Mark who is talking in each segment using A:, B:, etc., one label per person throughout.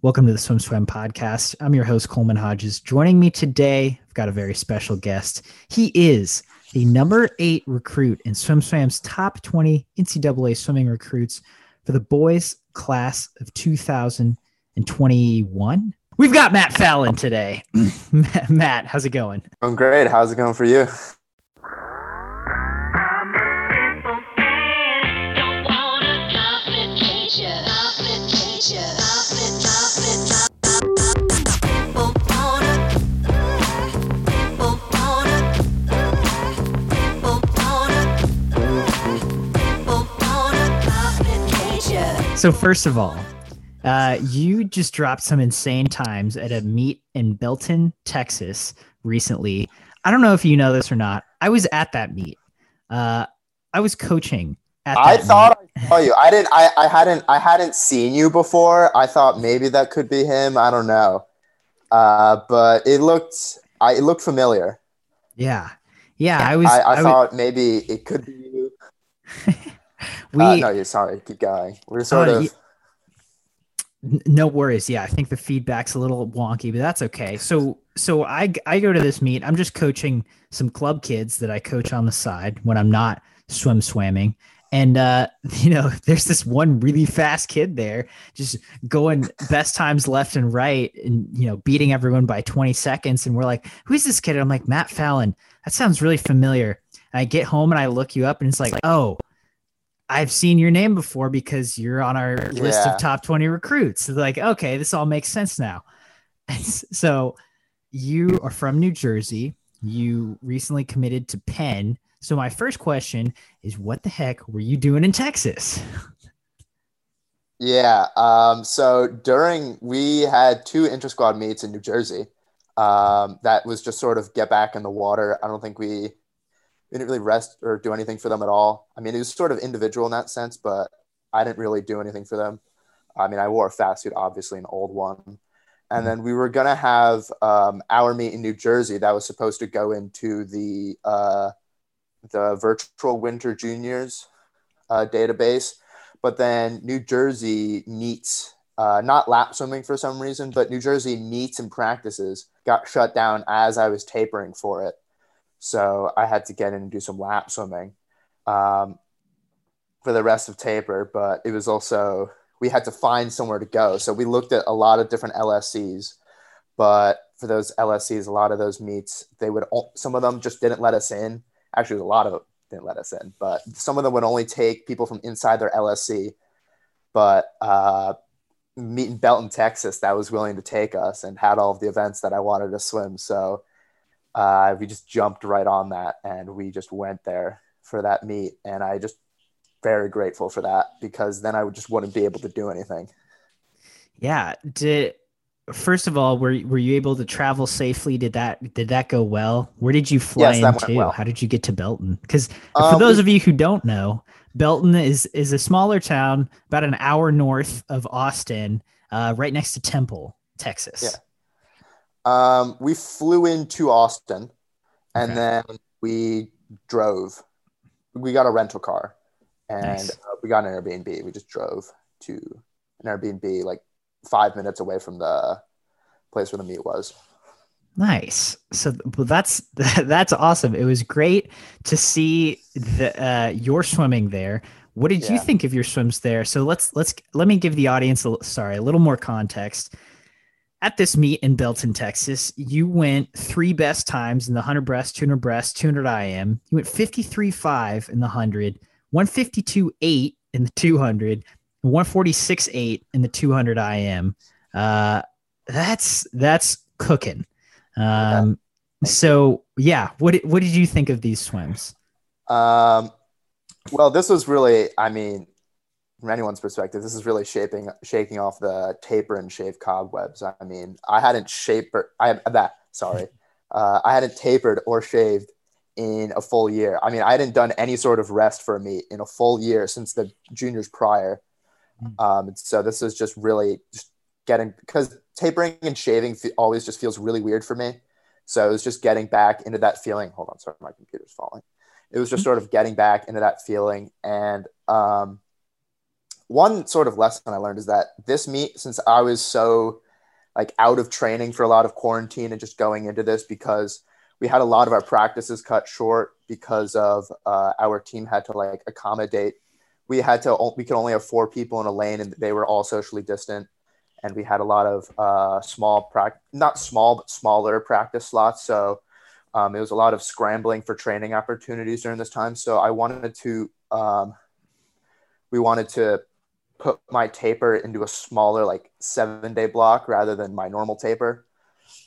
A: Welcome to the Swim Swam podcast. I'm your host, Coleman Hodges. Joining me today, I've got a very special guest. He is the number eight recruit in Swim Swam's top 20 NCAA swimming recruits for the boys class of 2021. We've got Matt Fallon today. Matt, how's it going?
B: I'm great. How's it going for you?
A: So first of all, uh, you just dropped some insane times at a meet in Belton, Texas recently. I don't know if you know this or not. I was at that meet. Uh, I was coaching.
B: I thought meet. I saw you. I didn't. I, I hadn't. I hadn't seen you before. I thought maybe that could be him. I don't know. Uh, but it looked. I it looked familiar.
A: Yeah. Yeah. I was.
B: I, I,
A: I
B: thought was, maybe it could be you. we uh, no, you're sorry. Keep going. We're sort uh, of.
A: No worries. Yeah, I think the feedback's a little wonky, but that's okay. So, so I I go to this meet. I'm just coaching some club kids that I coach on the side when I'm not swim swimming, and uh, you know, there's this one really fast kid there, just going best times left and right, and you know, beating everyone by 20 seconds. And we're like, "Who's this kid?" And I'm like, "Matt Fallon." That sounds really familiar. And I get home and I look you up, and it's like, "Oh." I've seen your name before because you're on our yeah. list of top 20 recruits. So like, okay, this all makes sense now. so you are from New Jersey. You recently committed to Penn. So my first question is what the heck were you doing in Texas?
B: Yeah. Um, so during we had two inter squad meets in New Jersey. Um, that was just sort of get back in the water. I don't think we we didn't really rest or do anything for them at all. I mean, it was sort of individual in that sense, but I didn't really do anything for them. I mean, I wore a fast suit, obviously, an old one. And then we were going to have um, our meet in New Jersey that was supposed to go into the, uh, the virtual winter juniors uh, database. But then New Jersey meets, uh, not lap swimming for some reason, but New Jersey meets and practices got shut down as I was tapering for it. So I had to get in and do some lap swimming um, for the rest of taper. But it was also, we had to find somewhere to go. So we looked at a lot of different LSCs. But for those LSCs, a lot of those meets, they would, some of them just didn't let us in. Actually, a lot of them didn't let us in, but some of them would only take people from inside their LSC. But uh, meet in Belton, Texas, that was willing to take us and had all of the events that I wanted to swim. So uh, we just jumped right on that and we just went there for that meet. And I just very grateful for that because then I just wouldn't be able to do anything.
A: Yeah. Did first of all, were were you able to travel safely? Did that did that go well? Where did you fly yes, into? Well. How did you get to Belton? Because um, for those we, of you who don't know, Belton is is a smaller town about an hour north of Austin, uh, right next to Temple, Texas.
B: Yeah. Um, we flew into Austin, and okay. then we drove. We got a rental car, and nice. uh, we got an Airbnb. We just drove to an Airbnb like five minutes away from the place where the meet was.
A: Nice. So well, that's that's awesome. It was great to see the uh, your swimming there. What did yeah. you think of your swims there? So let's let's let me give the audience a, sorry a little more context at this meet in Belton, Texas, you went three best times in the 100 breast, 200 breast, 200 IM. You went 53.5 in the 100, 152.8 in the 200, 146.8 in the 200 IM. Uh, that's that's cooking. Um, so yeah, what what did you think of these swims?
B: Um, well, this was really, I mean, from anyone's perspective, this is really shaping shaking off the taper and shave cobwebs. I mean, I hadn't shaped I that sorry, uh, I hadn't tapered or shaved in a full year. I mean, I hadn't done any sort of rest for me in a full year since the juniors prior. Hmm. Um, so this is just really just getting because tapering and shaving always just feels really weird for me. So it was just getting back into that feeling. Hold on, sorry, my computer's falling. It was just hmm. sort of getting back into that feeling and. Um, one sort of lesson I learned is that this meet, since I was so like out of training for a lot of quarantine and just going into this because we had a lot of our practices cut short because of uh, our team had to like accommodate. We had to we could only have four people in a lane and they were all socially distant, and we had a lot of uh, small practice, not small but smaller practice slots. So um, it was a lot of scrambling for training opportunities during this time. So I wanted to um, we wanted to put my taper into a smaller like seven day block rather than my normal taper.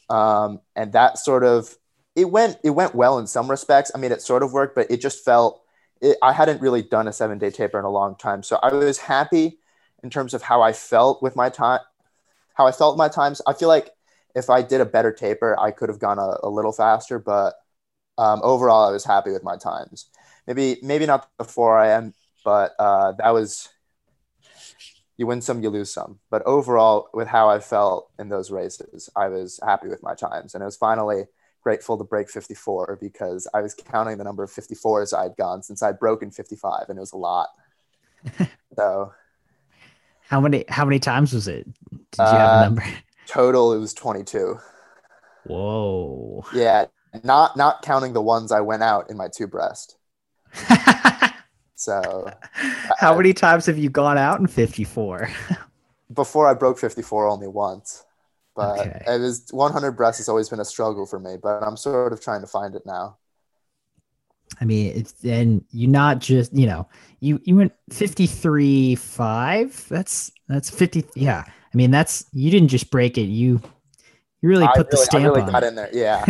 B: Um, and that sort of it went it went well in some respects. I mean it sort of worked but it just felt it, i hadn't really done a seven day taper in a long time. So i was happy in terms of how i felt with my time how i felt my times. I feel like if i did a better taper i could have gone a, a little faster but um, overall i was happy with my times. Maybe maybe not the 4 IM but uh, that was you win some, you lose some. But overall, with how I felt in those races, I was happy with my times, and I was finally grateful to break 54 because I was counting the number of 54s I'd gone since I'd broken 55, and it was a lot. so,
A: how many how many times was it? Did you have a uh, number?
B: Total, it was 22.
A: Whoa.
B: Yeah, not not counting the ones I went out in my two breast. So,
A: how I, many times have you gone out in 54?
B: before I broke 54, only once. But okay. it was 100 breasts has always been a struggle for me, but I'm sort of trying to find it now.
A: I mean, it's and you not just you know you you went 53 five. That's that's 50. Yeah, I mean that's you didn't just break it. You you really put really, the stamp I really on
B: got
A: it.
B: in there. Yeah,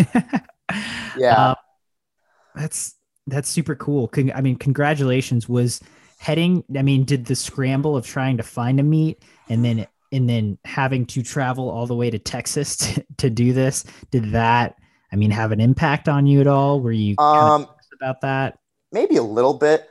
B: yeah. Uh,
A: that's that's super cool. Con- I mean, congratulations. Was heading? I mean, did the scramble of trying to find a meet and then and then having to travel all the way to Texas to, to do this? Did that? I mean, have an impact on you at all? Were you um, about that?
B: Maybe a little bit.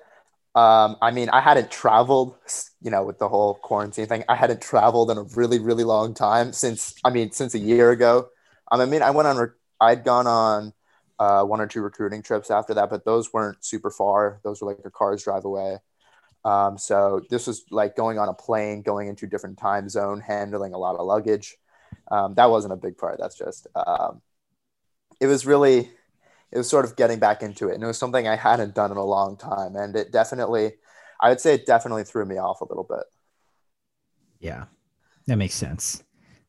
B: Um, I mean, I hadn't traveled, you know, with the whole quarantine thing. I hadn't traveled in a really, really long time since. I mean, since a year ago. Um, I mean, I went on. I'd gone on uh, one or two recruiting trips after that, but those weren't super far. Those were like a car's drive away. Um, so this was like going on a plane, going into different time zone, handling a lot of luggage. Um, that wasn't a big part. That's just, um, it was really, it was sort of getting back into it. And it was something I hadn't done in a long time. And it definitely, I would say it definitely threw me off a little bit.
A: Yeah, that makes sense.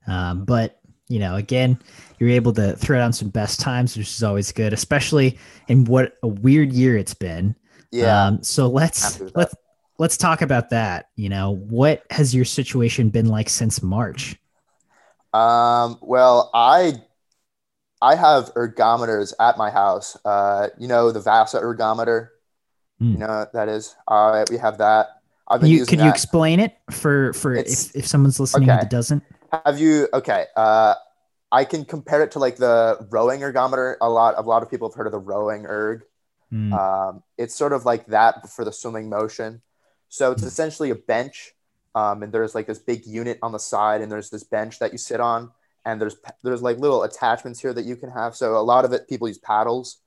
A: Um, but you know, again, you're able to throw down some best times, which is always good, especially in what a weird year it's been.
B: Yeah.
A: Um, so let's let's let's talk about that. You know, what has your situation been like since March?
B: Um, well, I I have ergometers at my house. Uh, you know, the Vasa ergometer. Mm. You know that is. Uh, we have that.
A: I've been you. Can that. you explain it for for if, if someone's listening okay. that doesn't?
B: Have you okay? Uh, I can compare it to like the rowing ergometer. A lot, a lot of people have heard of the rowing erg. Mm. Um, it's sort of like that for the swimming motion. So it's mm. essentially a bench, um, and there's like this big unit on the side, and there's this bench that you sit on, and there's there's like little attachments here that you can have. So a lot of it, people use paddles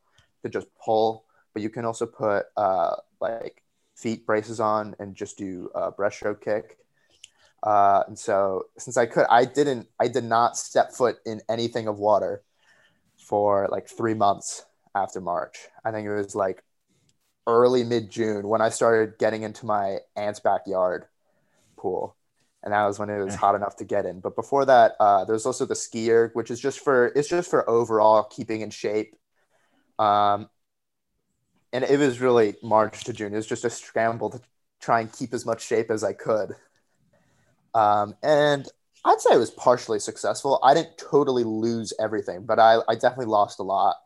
B: to just pull, but you can also put uh, like feet braces on and just do a breaststroke kick. Uh, and so since I could, I didn't, I did not step foot in anything of water for like three months after March. I think it was like early mid June when I started getting into my aunt's backyard pool. And that was when it was hot enough to get in. But before that, uh, there's also the skier, which is just for it's just for overall keeping in shape. Um, and it was really March to June. It was just a scramble to try and keep as much shape as I could. Um, and I'd say it was partially successful. I didn't totally lose everything, but I, I definitely lost a lot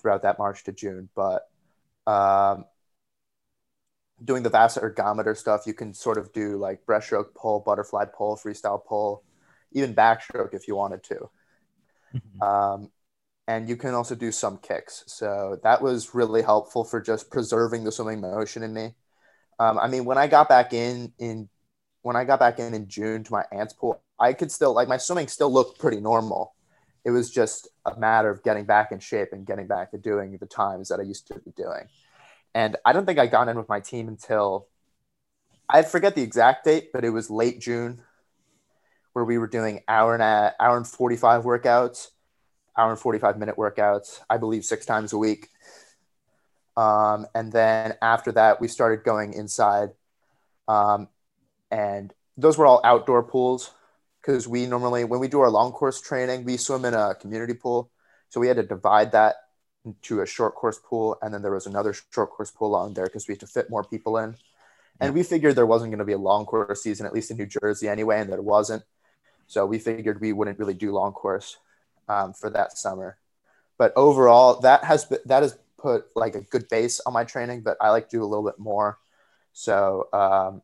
B: throughout that March to June. But um, doing the Vasa ergometer stuff, you can sort of do like breaststroke pull, butterfly pull, freestyle pull, even backstroke if you wanted to. Mm-hmm. Um, and you can also do some kicks. So that was really helpful for just preserving the swimming motion in me. Um, I mean, when I got back in in when I got back in in June to my aunt's pool, I could still like my swimming still looked pretty normal. It was just a matter of getting back in shape and getting back to doing the times that I used to be doing. And I don't think I got in with my team until I forget the exact date, but it was late June where we were doing hour and a, hour and 45 workouts, hour and 45 minute workouts, I believe six times a week. Um, and then after that, we started going inside. Um, and those were all outdoor pools because we normally, when we do our long course training, we swim in a community pool. So we had to divide that into a short course pool. And then there was another short course pool along there because we had to fit more people in. And we figured there wasn't going to be a long course season, at least in New Jersey anyway, and there wasn't. So we figured we wouldn't really do long course um, for that summer. But overall, that has been, that has put like a good base on my training. But I like to do a little bit more. So um,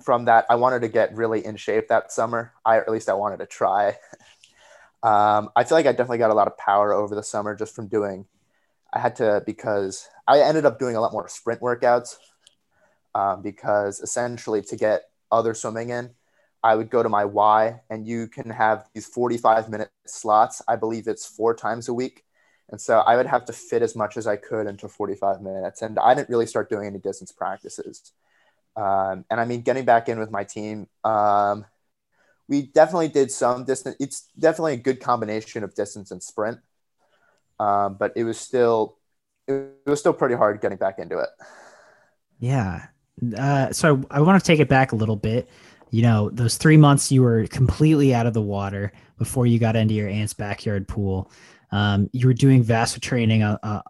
B: from that, I wanted to get really in shape that summer. I at least I wanted to try. um, I feel like I definitely got a lot of power over the summer just from doing. I had to because I ended up doing a lot more sprint workouts um, because essentially to get other swimming in, I would go to my Y and you can have these 45 minute slots. I believe it's four times a week. And so I would have to fit as much as I could into 45 minutes. And I didn't really start doing any distance practices. Um, and I mean, getting back in with my team, um, we definitely did some distance. It's definitely a good combination of distance and sprint. Um, but it was still, it was still pretty hard getting back into it.
A: Yeah. Uh, so I want to take it back a little bit you know, those three months you were completely out of the water before you got into your aunt's backyard pool. Um, you were doing VASA training, uh, uh,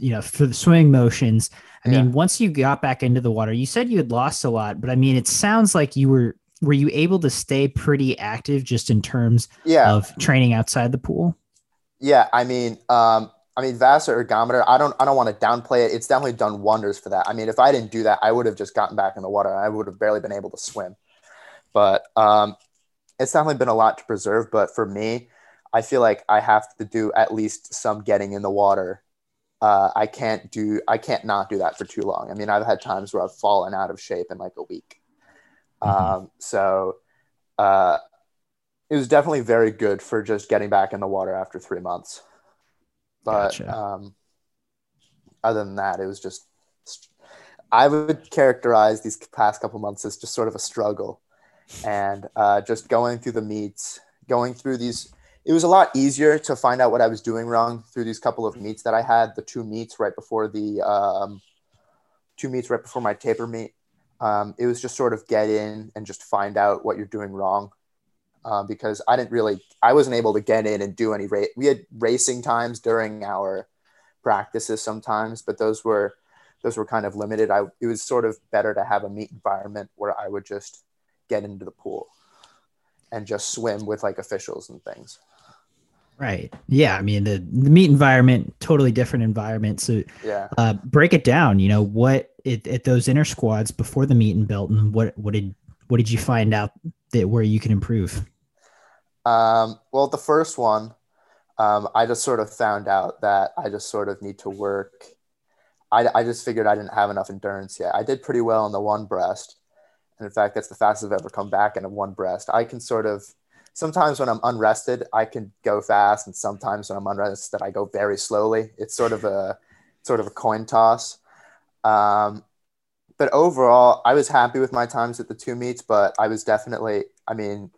A: you know, for the swimming motions. I yeah. mean, once you got back into the water, you said you had lost a lot, but I mean, it sounds like you were, were you able to stay pretty active just in terms
B: yeah.
A: of training outside the pool?
B: Yeah. I mean, um, I mean, VASA ergometer, I don't, I don't want to downplay it. It's definitely done wonders for that. I mean, if I didn't do that, I would have just gotten back in the water. I would have barely been able to swim. But um, it's definitely been a lot to preserve. But for me, I feel like I have to do at least some getting in the water. Uh, I can't do, I can't not do that for too long. I mean, I've had times where I've fallen out of shape in like a week. Mm-hmm. Um, so uh, it was definitely very good for just getting back in the water after three months. But gotcha. um, other than that, it was just, I would characterize these past couple months as just sort of a struggle and uh, just going through the meets, going through these. It was a lot easier to find out what I was doing wrong through these couple of meets that I had. The two meets right before the um, two meets right before my taper meet. Um, it was just sort of get in and just find out what you're doing wrong. Uh, because I didn't really, I wasn't able to get in and do any race. We had racing times during our practices sometimes, but those were those were kind of limited. I it was sort of better to have a meet environment where I would just get into the pool and just swim with like officials and things.
A: Right. Yeah. I mean, the, the meet environment, totally different environment. So,
B: yeah.
A: Uh, break it down. You know, what it, at those inner squads before the meet in Belton, what what did what did you find out that where you can improve?
B: Um, well, the first one, um, I just sort of found out that I just sort of need to work. I, I just figured I didn't have enough endurance yet. I did pretty well in the one breast, and in fact, that's the fastest I've ever come back in a one breast. I can sort of sometimes when I'm unrested, I can go fast, and sometimes when I'm unrested, I go very slowly. It's sort of a sort of a coin toss. Um, but overall, I was happy with my times at the two meets, but I was definitely, I mean,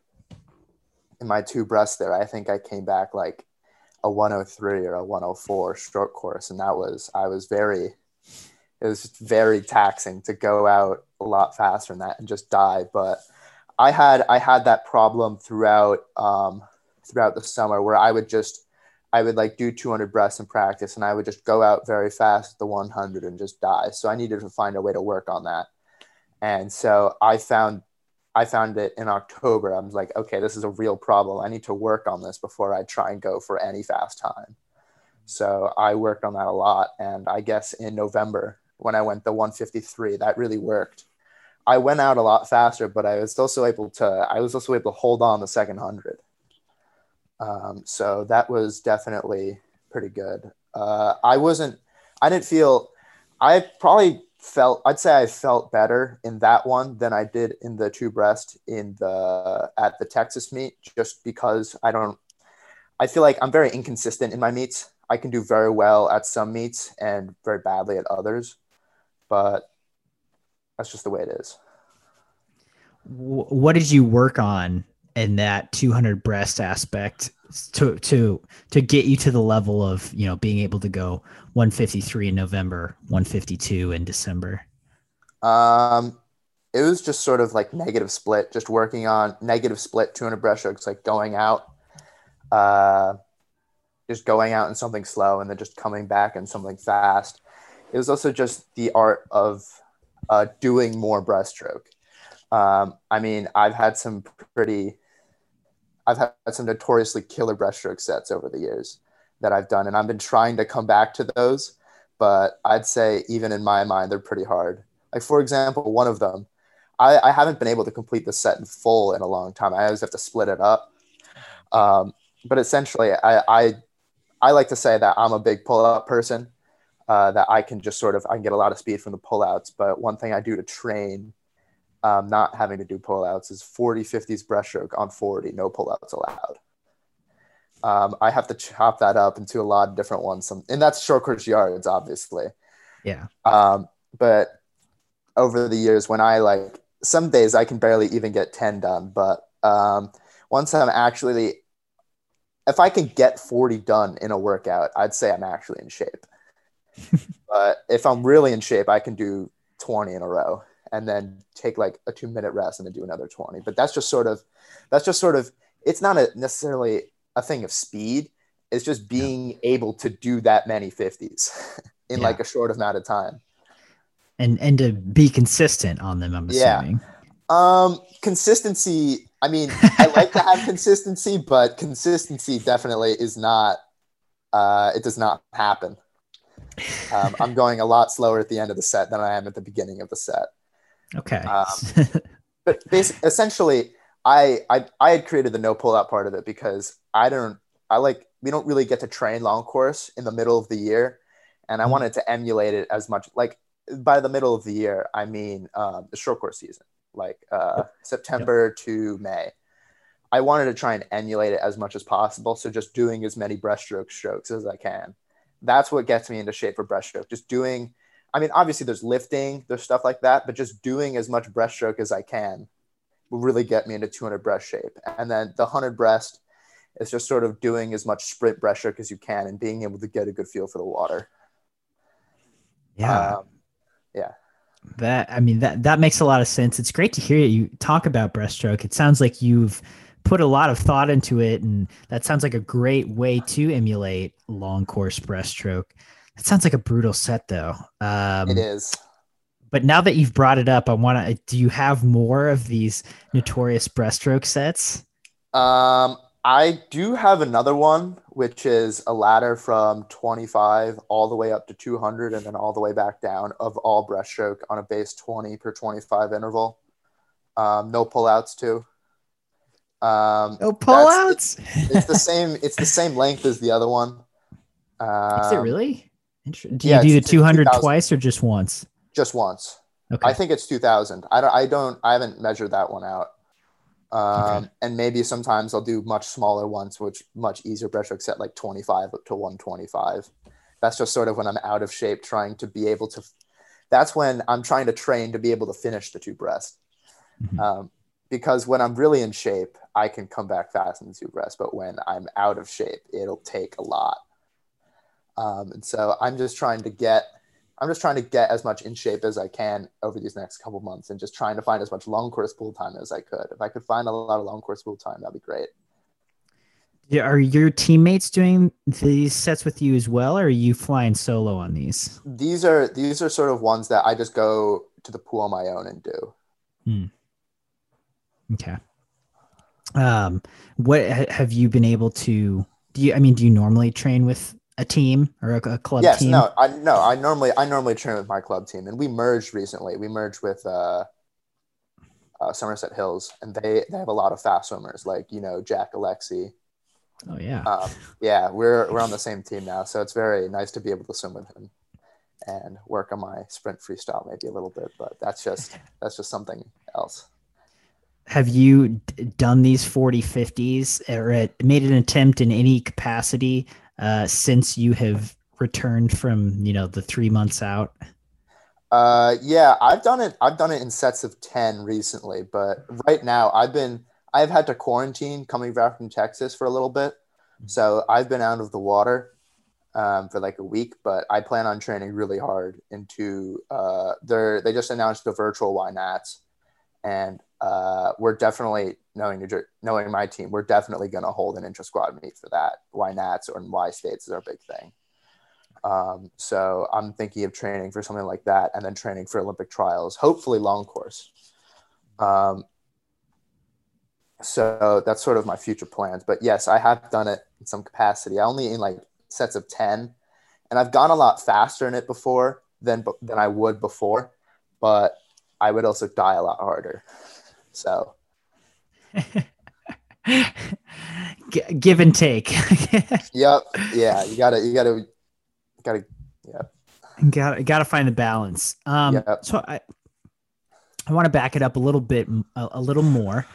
B: in my two breasts there, I think I came back like a 103 or a 104 stroke course, and that was I was very it was very taxing to go out a lot faster than that and just die. But I had I had that problem throughout um, throughout the summer where I would just I would like do 200 breasts in practice and I would just go out very fast at the 100 and just die. So I needed to find a way to work on that. And so I found I found it in October. I was like, okay, this is a real problem. I need to work on this before I try and go for any fast time. So I worked on that a lot. And I guess in November, when I went the 153. That really worked. I went out a lot faster, but I was also able to I was also able to hold on the second hundred. Um, so that was definitely pretty good. Uh, I wasn't I didn't feel I probably felt I'd say I felt better in that one than I did in the two breast in the at the Texas meet just because I don't I feel like I'm very inconsistent in my meets. I can do very well at some meets and very badly at others but that's just the way it is.
A: what did you work on in that 200 breast aspect to to to get you to the level of you know being able to go 153 in November, 152 in December?
B: Um, it was just sort of like negative split, just working on negative split 200 breaststrokes, like going out, uh, just going out in something slow and then just coming back in something fast. It was also just the art of uh, doing more breaststroke. Um, I mean, I've had some pretty, I've had some notoriously killer breaststroke sets over the years that I've done, and I've been trying to come back to those. But I'd say, even in my mind, they're pretty hard. Like, for example, one of them, I, I haven't been able to complete the set in full in a long time. I always have to split it up. Um, but essentially, I, I, I like to say that I'm a big pull up person, uh, that I can just sort of, I can get a lot of speed from the pullouts. But one thing I do to train um, not having to do pullouts is 40 50s breaststroke on 40, no pullouts allowed. Um, I have to chop that up into a lot of different ones. Some, and that's short course yards, obviously.
A: Yeah.
B: Um, but over the years, when I like some days I can barely even get 10 done, but um, once I'm actually, if I can get 40 done in a workout, I'd say I'm actually in shape. But if I'm really in shape, I can do 20 in a row and then take like a two minute rest and then do another 20. But that's just sort of, that's just sort of, it's not a necessarily a thing of speed. It's just being yeah. able to do that many 50s in yeah. like a short amount of time
A: and and to be consistent on them. I'm assuming.
B: Yeah. Um, consistency. I mean, I like to have consistency, but consistency definitely is not. Uh, it does not happen. Um, I'm going a lot slower at the end of the set than I am at the beginning of the set.
A: Okay.
B: Um, but basically, essentially, I, I I had created the no pull out part of it because I don't I like we don't really get to train long course in the middle of the year, and I mm-hmm. wanted to emulate it as much. Like by the middle of the year, I mean um, the short course season, like uh, September to May. I wanted to try and emulate it as much as possible. So just doing as many breaststroke strokes as I can. That's what gets me into shape for breaststroke. Just doing, I mean, obviously there's lifting, there's stuff like that, but just doing as much breaststroke as I can will really get me into 200 breast shape. And then the 100 breast is just sort of doing as much sprint breaststroke as you can and being able to get a good feel for the water.
A: Yeah. Um,
B: yeah
A: that i mean that that makes a lot of sense it's great to hear you talk about breaststroke it sounds like you've put a lot of thought into it and that sounds like a great way to emulate long course breaststroke it sounds like a brutal set though
B: um, it is
A: but now that you've brought it up i want to do you have more of these notorious breaststroke sets
B: um I do have another one, which is a ladder from 25 all the way up to 200 and then all the way back down of all breaststroke on a base 20 per 25 interval. Um, no pullouts too. Um,
A: no pullouts.
B: It's, it's, the same. It's the same length as the other one.
A: Um, is it really? Do you yeah, do the 200 twice or just once?
B: Just once. Okay. I think it's 2000. I don't. I don't. I haven't measured that one out. Um, okay. And maybe sometimes I'll do much smaller ones, which much easier breaststroke set like 25 up to 125. That's just sort of when I'm out of shape, trying to be able to. That's when I'm trying to train to be able to finish the two breast. Mm-hmm. Um, because when I'm really in shape, I can come back fast in the two breast. But when I'm out of shape, it'll take a lot. Um, and so I'm just trying to get I'm just trying to get as much in shape as I can over these next couple months and just trying to find as much long course pool time as I could. If I could find a lot of long course pool time, that'd be great.
A: Yeah, are your teammates doing these sets with you as well, or are you flying solo on these?
B: These are these are sort of ones that I just go to the pool on my own and do.
A: Hmm. Okay. Um, what have you been able to do? You, I mean, do you normally train with a team or a, a club
B: yes,
A: team?
B: no, I no, I normally I normally train with my club team, and we merged recently. We merged with uh, uh, Somerset Hills, and they they have a lot of fast swimmers, like you know Jack Alexy.
A: Oh yeah,
B: um, yeah, we're we're on the same team now, so it's very nice to be able to swim with him and work on my sprint freestyle maybe a little bit, but that's just that's just something else.
A: Have you d- done these 40 50s or made an attempt in any capacity uh, since you have returned from you know the three months out?
B: Uh, yeah, I've done it. I've done it in sets of ten recently, but right now I've been I've had to quarantine coming back from Texas for a little bit, so I've been out of the water um, for like a week. But I plan on training really hard into. Uh, they they just announced the virtual Y Nats, and uh, we're definitely knowing New Jer- knowing my team. We're definitely going to hold an intra squad meet for that. Y Nats or Y States is our big thing. Um, so I'm thinking of training for something like that and then training for Olympic trials, hopefully long course. Um, so that's sort of my future plans. But yes, I have done it in some capacity. I only in like sets of 10 and I've gone a lot faster in it before than, than I would before, but I would also die a lot harder. So
A: give and take.
B: yep. Yeah. You gotta, you gotta, gotta yeah
A: gotta gotta find the balance um yep. so i i want to back it up a little bit a, a little more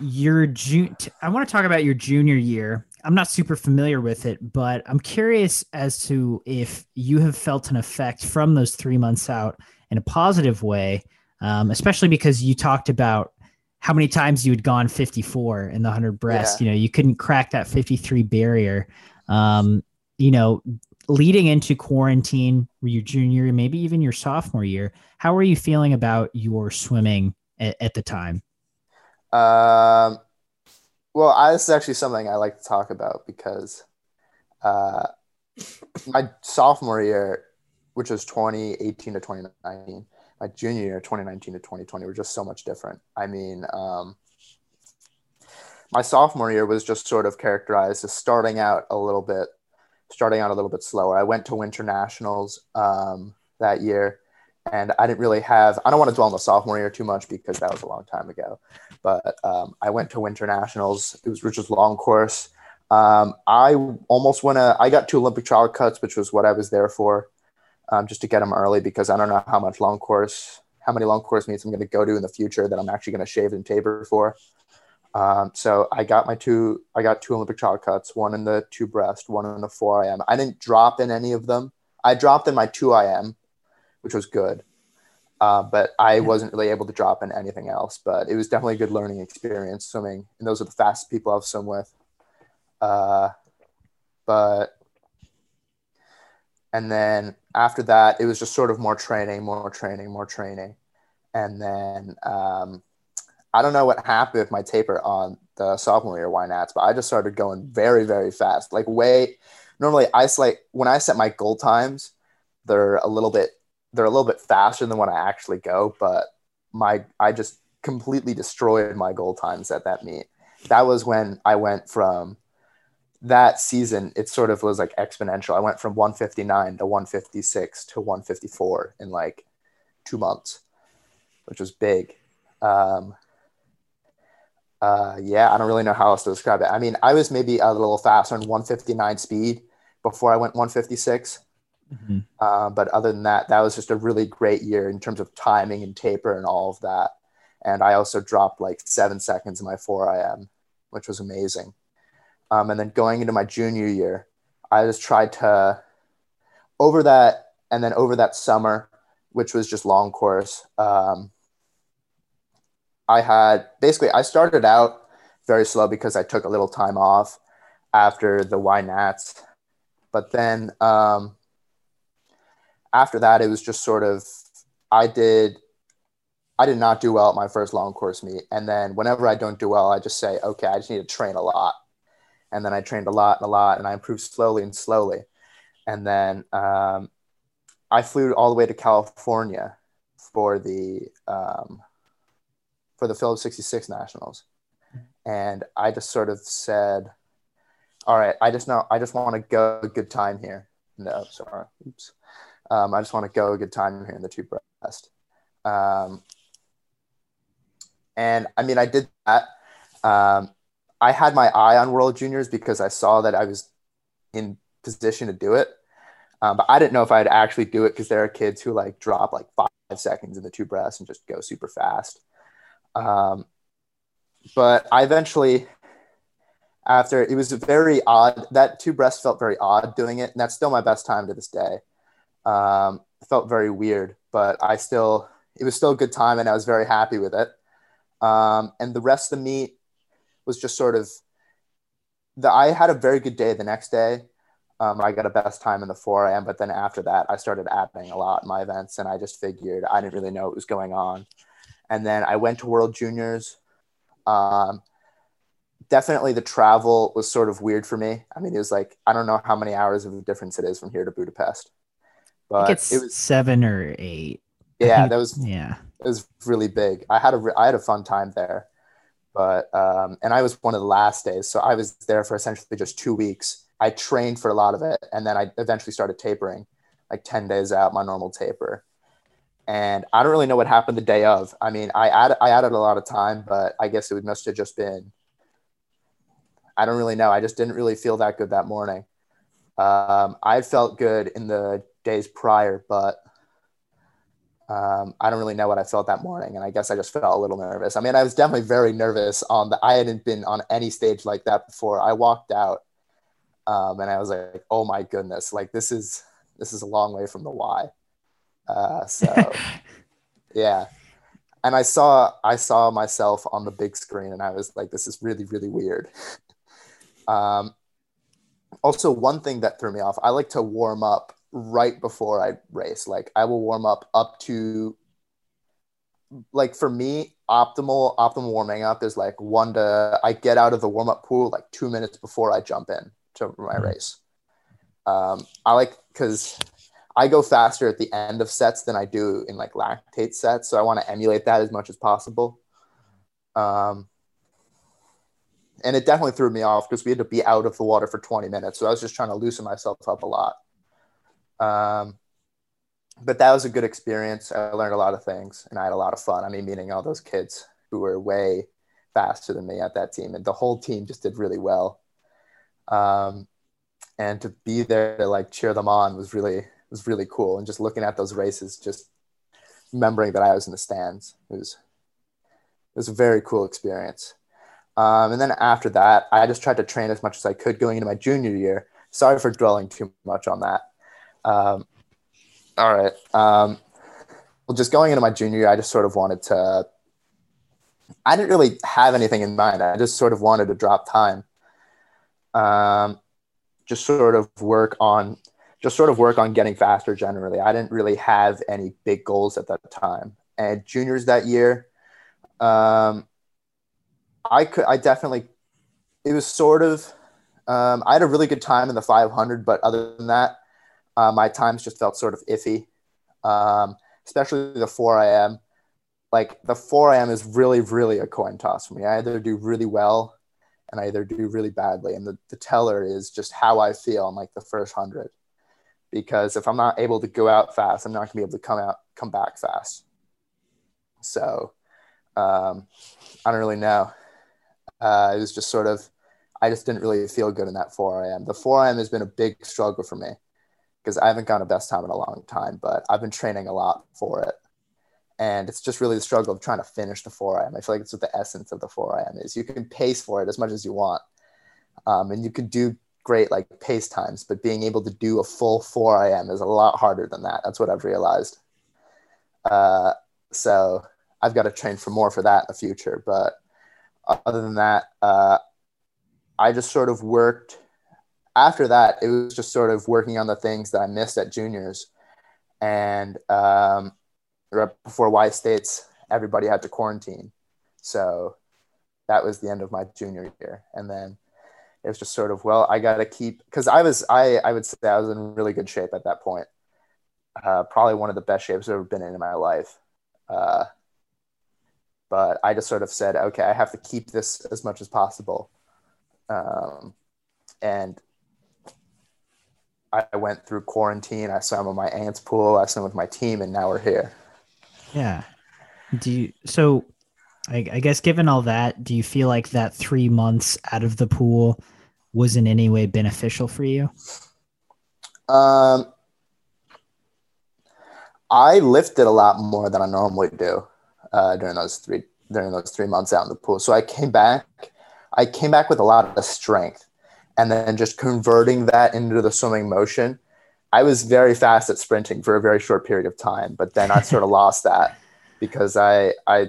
A: your june i want to talk about your junior year i'm not super familiar with it but i'm curious as to if you have felt an effect from those three months out in a positive way um, especially because you talked about how many times you had gone 54 in the 100 breast yeah. you know you couldn't crack that 53 barrier um, you know leading into quarantine, your junior, maybe even your sophomore year, how were you feeling about your swimming at, at the time?
B: Um, well, I, this is actually something I like to talk about because uh, my sophomore year, which was 2018 to 2019, my junior year, 2019 to 2020, were just so much different. I mean, um, my sophomore year was just sort of characterized as starting out a little bit starting out a little bit slower. I went to winter nationals um, that year, and I didn't really have. I don't want to dwell on the sophomore year too much because that was a long time ago. But um, I went to winter nationals. It was Richard's long course. Um, I almost went I got two Olympic trial cuts, which was what I was there for, um, just to get them early because I don't know how much long course, how many long course meets I'm going to go to in the future that I'm actually going to shave and taper for. Um, so I got my two, I got two Olympic trial cuts, one in the two breast, one in the four IM. I didn't drop in any of them. I dropped in my two IM, which was good. Uh, but I wasn't really able to drop in anything else. But it was definitely a good learning experience swimming, and those are the fastest people I've swum with. Uh, but and then after that, it was just sort of more training, more training, more training, and then um, I don't know what happened with my taper on the sophomore year Y Nats, but I just started going very, very fast. Like way normally I like when I set my goal times, they're a little bit they're a little bit faster than when I actually go, but my I just completely destroyed my goal times at that meet. That was when I went from that season, it sort of was like exponential. I went from 159 to 156 to 154 in like two months, which was big. Um, uh, yeah, I don't really know how else to describe it. I mean, I was maybe a little faster on 159 speed before I went 156. Mm-hmm. Uh, but other than that, that was just a really great year in terms of timing and taper and all of that. And I also dropped like seven seconds in my 4 IM, which was amazing. Um, and then going into my junior year, I just tried to, over that, and then over that summer, which was just long course, um, I had basically I started out very slow because I took a little time off after the Y Nats, but then um, after that it was just sort of I did I did not do well at my first long course meet, and then whenever I don't do well, I just say okay, I just need to train a lot, and then I trained a lot and a lot, and I improved slowly and slowly, and then um, I flew all the way to California for the um, for the Phillips 66 Nationals. And I just sort of said, all right, I just know, I just want to go a good time here. No, sorry. Oops. Um, I just want to go a good time here in the two breast. Um, and I mean, I did that. Um, I had my eye on World Juniors because I saw that I was in position to do it. Um, but I didn't know if I'd actually do it because there are kids who like drop like five seconds in the two breasts and just go super fast. Um, but I eventually, after it was very odd, that two breasts felt very odd doing it. And that's still my best time to this day. Um, felt very weird, but I still, it was still a good time and I was very happy with it. Um, and the rest of the meet was just sort of, the, I had a very good day the next day. Um, I got a best time in the 4 IM But then after that, I started adding a lot in my events, and I just figured I didn't really know what was going on. And then I went to World Juniors. Um, definitely the travel was sort of weird for me. I mean, it was like I don't know how many hours of difference it is from here to Budapest,
A: but it was seven or eight.
B: Yeah, that was
A: yeah,
B: it was really big. I had a I had a fun time there, but um, and I was one of the last days, so I was there for essentially just two weeks. I trained for a lot of it, and then I eventually started tapering, like ten days out, my normal taper. And I don't really know what happened the day of. I mean, I added I added a lot of time, but I guess it must have just been I don't really know. I just didn't really feel that good that morning. Um, I felt good in the days prior, but um, I don't really know what I felt that morning. And I guess I just felt a little nervous. I mean, I was definitely very nervous on the, I hadn't been on any stage like that before. I walked out um, and I was like, oh my goodness, like this is, this is a long way from the Y. Uh, so yeah and I saw I saw myself on the big screen, and I was like, "This is really, really weird." Um, also, one thing that threw me off, I like to warm up right before I race. Like I will warm up up to like for me, optimal optimal warming up is like one to I get out of the warm up pool like two minutes before I jump in to my mm-hmm. race. Um, I like because I go faster at the end of sets than I do in like lactate sets, so I want to emulate that as much as possible. Um, and it definitely threw me off because we had to be out of the water for 20 minutes. So I was just trying to loosen myself up a lot. Um, but that was a good experience. I learned a lot of things and I had a lot of fun. I mean, meeting all those kids who were way faster than me at that team, and the whole team just did really well. Um, and to be there to like cheer them on was really was really cool. And just looking at those races, just remembering that I was in the stands, it was it was a very cool experience. Um, and then after that, I just tried to train as much as I could going into my junior year. Sorry for dwelling too much on that. Um, all right. Um, well, just going into my junior year, I just sort of wanted to. I didn't really have anything in mind. I just sort of wanted to drop time. Um, just sort of work on, just sort of work on getting faster. Generally, I didn't really have any big goals at that time. And juniors that year, um, I could, I definitely, it was sort of, um, I had a really good time in the 500, but other than that, uh, my times just felt sort of iffy, um, especially the 4 IM Like the 4 IM is really, really a coin toss for me. I either do really well and I either do really badly. And the, the teller is just how I feel on like the first hundred. Because if I'm not able to go out fast, I'm not gonna be able to come out, come back fast. So um, I don't really know. Uh, it was just sort of, I just didn't really feel good in that 4 IM The 4 IM has been a big struggle for me because I haven't gone a best time in a long time, but I've been training a lot for it. And it's just really the struggle of trying to finish the 4 IM I feel like it's what the essence of the 4 IM is. You can pace for it as much as you want. Um, and you can do great like pace times, but being able to do a full 4 IM is a lot harder than that. That's what I've realized. Uh, so I've got to train for more for that in the future. But other than that, uh, I just sort of worked. After that, it was just sort of working on the things that I missed at juniors, and um, right before Y States, everybody had to quarantine, so that was the end of my junior year, and then it was just sort of well, I got to keep because I was I I would say I was in really good shape at that point, uh, probably one of the best shapes I've ever been in in my life. Uh, but I just sort of said, okay, I have to keep this as much as possible. Um, and I went through quarantine. I swam with my aunt's pool. I swam with my team, and now we're here.
A: Yeah. Do you, so I, I guess given all that, do you feel like that three months out of the pool was in any way beneficial for you?
B: Um, I lifted a lot more than I normally do uh, during those three during those three months out in the pool. So I came back, I came back with a lot of strength, and then just converting that into the swimming motion I was very fast at sprinting for a very short period of time, but then I sort of lost that because I I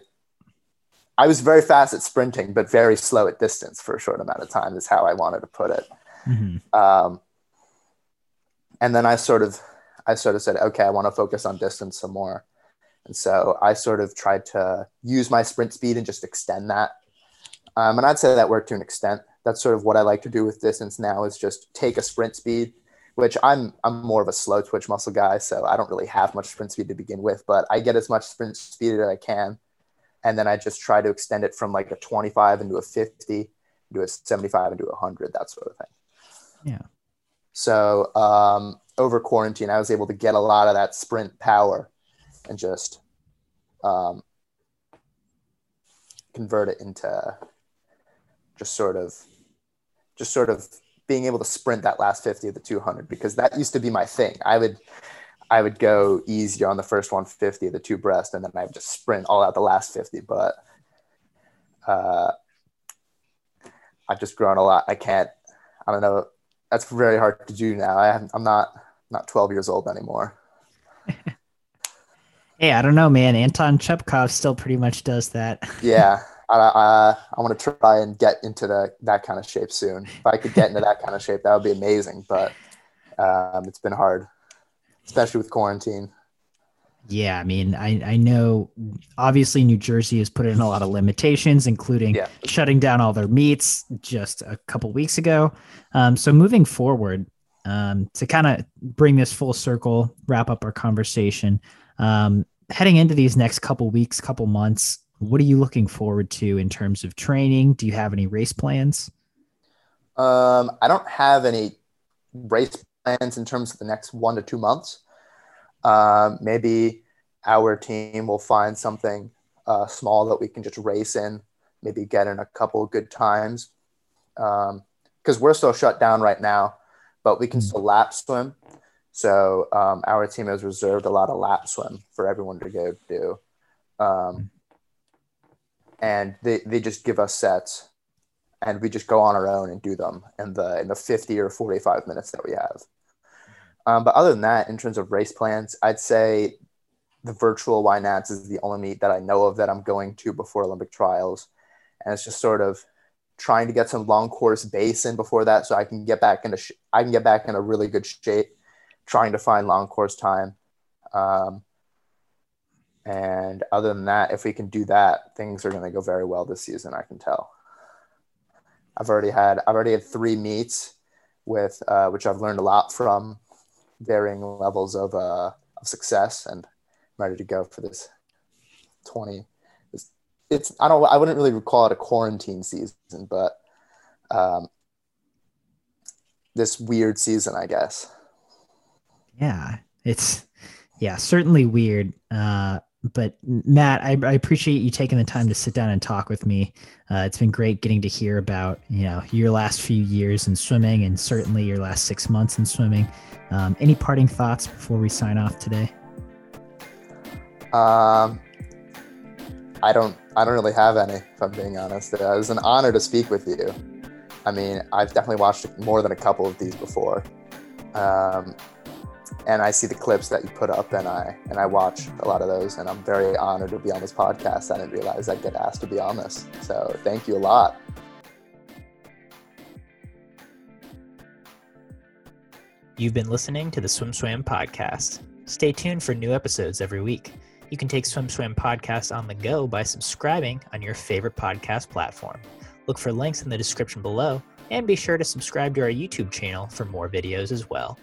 B: I was very fast at sprinting, but very slow at distance for a short amount of time. Is how I wanted to put it. Mm-hmm. Um, and then I sort of I sort of said, okay, I want to focus on distance some more. And so I sort of tried to use my sprint speed and just extend that. Um, and I'd say that worked to an extent. That's sort of what I like to do with distance now is just take a sprint speed, which I'm I'm more of a slow twitch muscle guy, so I don't really have much sprint speed to begin with, but I get as much sprint speed as I can. And then I just try to extend it from like a 25 into a 50, into a 75, into a 100, that sort of thing.
A: Yeah.
B: So um, over quarantine, I was able to get a lot of that sprint power and just um, convert it into just sort of just sort of being able to sprint that last 50 of the 200 because that used to be my thing. I would i would go easier on the first 150 of the two breast and then i would just sprint all out the last 50 but uh, i've just grown a lot. I can't i don't know. That's very hard to do now. I i'm not not 12 years old anymore.
A: Hey, I don't know, man. Anton Chupkov still pretty much does that.
B: yeah, I, I, I want to try and get into the, that kind of shape soon. If I could get into that kind of shape, that would be amazing. But um, it's been hard, especially with quarantine.
A: Yeah, I mean, I, I know obviously New Jersey has put in a lot of limitations, including yeah. shutting down all their meets just a couple weeks ago. Um, so moving forward, um, to kind of bring this full circle, wrap up our conversation. Um, heading into these next couple weeks, couple months, what are you looking forward to in terms of training? Do you have any race plans?
B: Um, I don't have any race plans in terms of the next one to two months. Um, maybe our team will find something uh, small that we can just race in, maybe get in a couple good times. Because um, we're still shut down right now, but we can mm. still lap swim. So um, our team has reserved a lot of lap swim for everyone to go do. Um, and they, they just give us sets and we just go on our own and do them in the in the 50 or 45 minutes that we have. Um, but other than that, in terms of race plans, I'd say the virtual Y Nats is the only meet that I know of that I'm going to before Olympic trials. And it's just sort of trying to get some long course base in before that so I can get back into sh- I can get back in a really good shape trying to find long course time. Um, and other than that, if we can do that, things are going to go very well this season. I can tell. I've already had I've already had three meets with uh, which I've learned a lot from, varying levels of uh, of success, and I'm ready to go for this twenty. It's, it's I don't I wouldn't really call it a quarantine season, but um, this weird season, I guess.
A: Yeah, it's yeah, certainly weird. Uh, but Matt, I, I, appreciate you taking the time to sit down and talk with me. Uh, it's been great getting to hear about you know your last few years in swimming and certainly your last six months in swimming. Um, any parting thoughts before we sign off today?
B: Um, I don't. I don't really have any. If I'm being honest, it was an honor to speak with you. I mean, I've definitely watched more than a couple of these before. Um, and I see the clips that you put up, and I and I watch a lot of those, and I'm very honored to be on this podcast. I didn't realize I'd get asked to be on this, so thank you a lot.
C: You've been listening to the SwimSwam podcast. Stay tuned for new episodes every week. You can take SwimSwam podcast on the go by subscribing on your favorite podcast platform. Look for links in the description below, and be sure to subscribe to our YouTube channel for more videos as well.